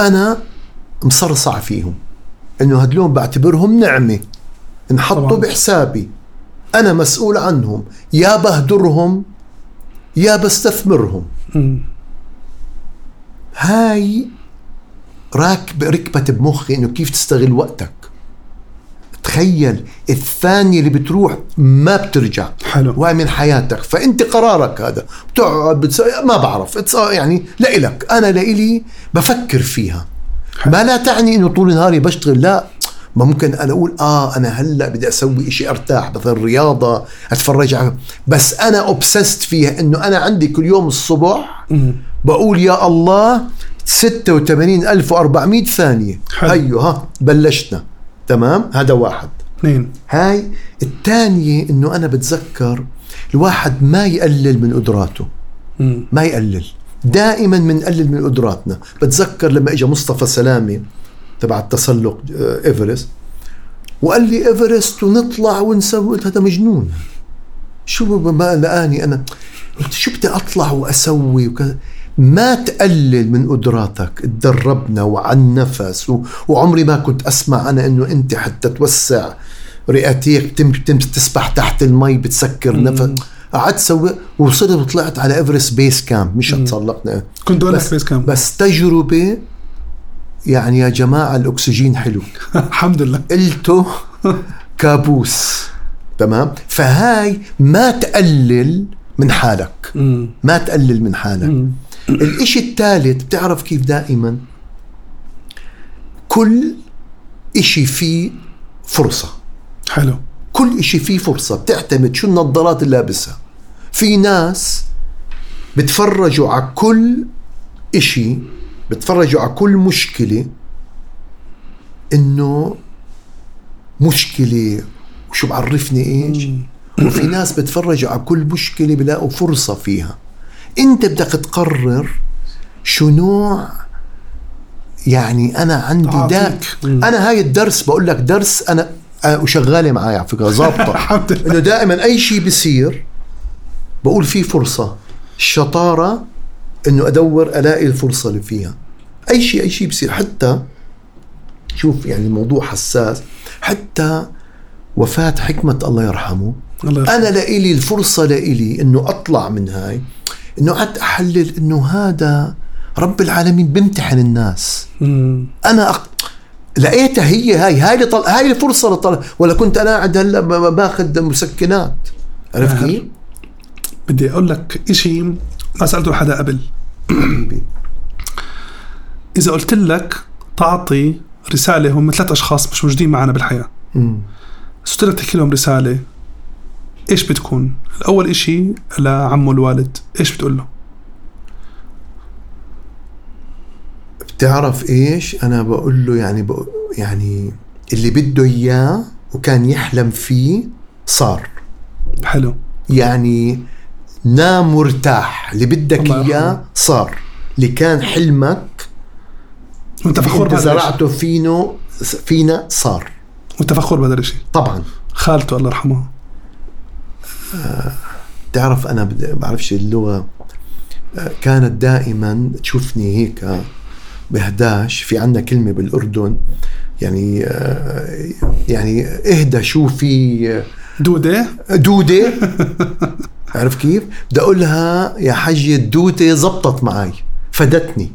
أنا مصرصع فيهم. إنه هدلون بعتبرهم نعمة. انحطوا. بحسابي. أنا مسؤول عنهم. يا بهدرهم يا بستثمرهم. مم. هاي راكب ركبت بمخي إنه كيف تستغل وقتك؟ تخيل الثانية اللي بتروح ما بترجع. حلو. وهي من حياتك. فأنت قرارك هذا. بتقعد بتسوي ما بعرف. يعني لإلك. أنا لإلي بفكر فيها. ما لا تعني إنه طول نهاري بشتغل. لا. ما ممكن أنا أقول آه أنا هلأ بدي أسوي إشي أرتاح مثلا رياضة أتفرج على بس أنا اوبسست فيها إنه أنا عندي كل يوم الصبح. بقول يا الله 86400 ثانية. حلو. هيو ها بلشنا. تمام؟ هذا واحد. اثنين. هاي الثانية إنه أنا بتذكر الواحد ما يقلل من قدراته. مم. ما يقلل. دائما بنقلل من قدراتنا. بتذكر لما اجى مصطفى سلامة تبع التسلق آه، إيفرست وقال لي إيفرست ونطلع ونسوي. قلت هذا مجنون. شو ما لقاني أنا. قلت شو بدي أطلع وأسوي وكذا؟ ما تقلل من قدراتك. تدربنا وعن نفس. و... وعمري ما كنت أسمع أنا إنه أنت حتى توسع رئتيك تم... تم تسبح تحت المي بتسكر نفس. قعدت سوي وصرت وطلعت على ايفرست base camp مش تسلقنا كنت بس, بيس كام بس تجربة يعني يا جماعة الأكسجين حلو. *laughs* الحمد لله. قلته *laughs* كابوس. تمام؟ فهاي ما تقلل من حالك. مم. ما تقلل من حالك. مم. الإشي الثالث بتعرف كيف دائما؟ كل إشي فيه فرصة. حلو. كل إشي فيه فرصة بتعتمد شو النظارات اللي لابسها. في ناس بتفرجوا على كل إشي بتفرجوا على كل مشكلة إنه مشكلة وشو بعرفني إيش؟ وفي ناس بتفرجوا على كل مشكلة بلاقوا فرصة فيها. انت بدك تقرر شو نوع يعني أنا عندي دا تعاطيك. مم. أنا هاي الدرس بقول لك درس أنا آه، وشغالة معي على فكرة *laughs* ظابطة. إنه دائما أي شيء بيصير بقول في فرصة. الشطارة إنه أدور ألاقي الفرصة اللي فيها. أي شيء أي شيء بصير حتى شوف يعني الموضوع حساس. حتى وفاة حكمة الله يرحمه. الله يرحمه. أنا لإلي الفرصة لإلي إنه أطلع من هاي. إنه قعدت أحلل إنه هذا رب العالمين بيمتحن الناس. مم. أنا أق... لقيتها هي هاي هاي اللي طل... هاي الفرصة اللي طل... ولا كنت أنا قاعد هلأ باخذ مسكنات. عرفت كيف؟ بدي أقول لك إشي ما سألته حدا قبل. إذا قلت لك تعطي رسالة هم ثلاث أشخاص مش موجودين معنا بالحياة. قلت لك تحكي لهم رسالة إيش بتكون؟ الأول إشي لعمه الوالد إيش بتقول له؟ بتعرف إيش؟ أنا بقول له يعني بق... يعني اللي بده إياه وكان يحلم فيه صار حلو يعني نام مرتاح اللي بدك إياه يرحمه. صار اللي كان حلمك وانت فخور بهذا زرعته فينه فينا صار وانت فخور بهذا الشيء طبعا خالته الله يرحمها تعرف أنا بعرفش اللغة. آه، كانت دائما تشوفني هيك ب 11 في عندنا كلمة بالأردن يعني آه، يعني إهدى شو في آه، دودة؟ دودة. *laughs* عارف كيف؟ بدي اقولها يا حجي الدودة زبطت معي فدتني.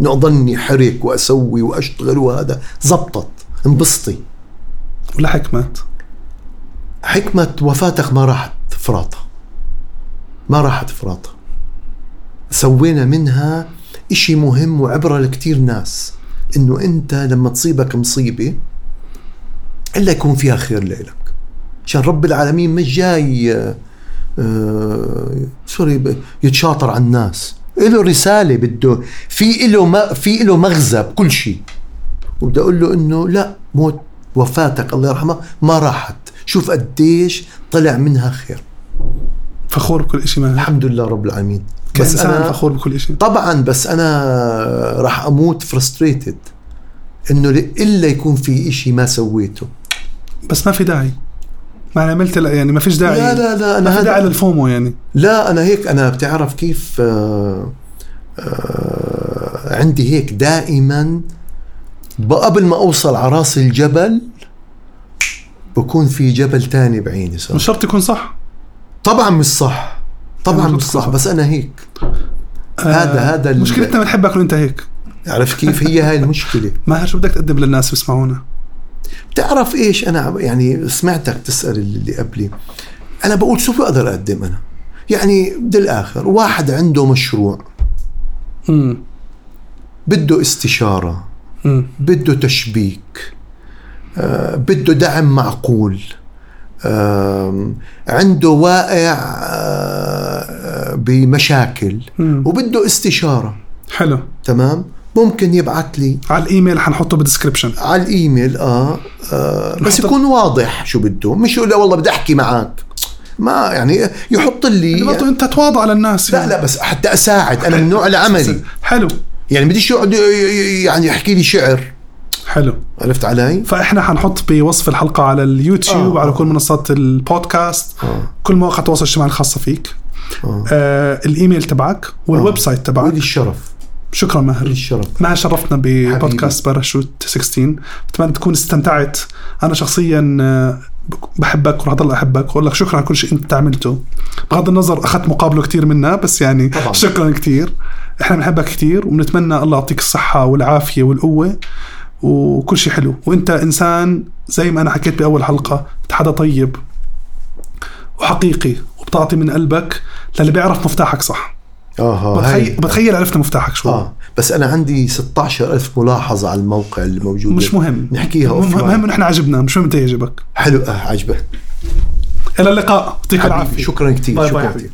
إنه أضلني حرك وأسوي وأشتغل وهذا زبطت انبسطي. ولا حكمت حكمة وفاتك ما راحت. فراطة. ما راحت فراطة. سوينا منها إشي مهم وعبرة لكتير ناس إنه أنت لما تصيبك مصيبة إلا يكون فيها خير لإلك. عشان رب العالمين مش جاي آه، سوري يتشاطر على الناس. له رسالة بده في له في له مغزى بكل شيء. وبدي أقول له إنه لا موت وفاتك الله يرحمها ما راحت. شوف قديش طلع منها خير. فخور بكل شيء ما الحمد لله رب العالمين. بس أنا فخور بكل شيء طبعا بس أنا راح أموت فرستريتد إنه إلا يكون في إشي ما سويته. بس ما في داعي. ما أنا عملت لا يعني ما فيش داعي. لا لا لا ما أنا في داعي للفومو يعني. لا أنا هيك أنا بتعرف كيف آه آه عندي هيك دائما قبل ما أوصل على رأس الجبل بكون في جبل تاني بعيني صار مش شرط يكون صح. طبعا مش صح. طبعا يعني مش صح. بس أنا هيك. هذا- هذا ال- مشكلتنا بنحبك وإنت هيك. عرفت كيف؟ هي هاي المشكلة. *laughs* ماهر شو بدك تقدم للناس بيسمعونا؟ بتعرف إيش؟ أنا يعني سمعتك تسأل اللي قبلي. أنا بقول شو بقدر أقدم أنا؟ يعني بالآخر واحد عنده مشروع. امم بده استشارة. امم بده تشبيك. آه، بده دعم معقول. عنده واقع آه، بمشاكل. وبده استشارة. حلو. تمام؟ ممكن يبعث لي. على الإيميل حنحطه بال description على الإيميل آه, آه بس يكون واضح شو بده. مش يقول لا والله بدي أحكي معك. ما يعني يحط لي برضه أنت تواضع للناس لا يعني. لا بس حتى أساعد. أنا من نوع العملي. *laughs* حلو. يعني بديش يقعد يعني يحكي لي شعر. حلو. عرفت علي؟ فإحنا حنحط بوصف الحلقة على اليوتيوب آه. وعلى كل منصات البودكاست. آه. كل مواقع التواصل الاجتماعي الخاصة فيك. آه. آه الإيميل تبعك وال website ولي تبعك الشرف. شكرا ولي ماهر الشرف. ماهر شرفتنا ببودكاست باراشوت 16 بتمنى تكون استمتعت. أنا شخصيا آه، بحبك وراح اضل أحبك. وأقول لك شكرا على كل شيء أنت عملته. بغض النظر أخذت مقابله كثير منا بس يعني طبعاً. شكرا كثير إحنا بنحبك كثير وبنتمنى الله يعطيك الصحة والعافية والقوة. وكل شيء حلو. وانت انسان زي ما أنا حكيت بأول حلقة انت حدا طيب وحقيقي وبتعطي من قلبك للي بيعرف مفتاحك صح. آه بتخيل, بتخيل عرفت مفتاحك شو آه بس أنا عندي 16 ألف ملاحظة على الموقع اللي موجود مش مهم. نحكيها مهم, offline. مهم إنه إحنا عجبنا مش مهم إنت يعجبك. حلو آه عجبك إلى اللقاء. يعطيك العافية. شكرا كثير شكرا حبيبي. كثير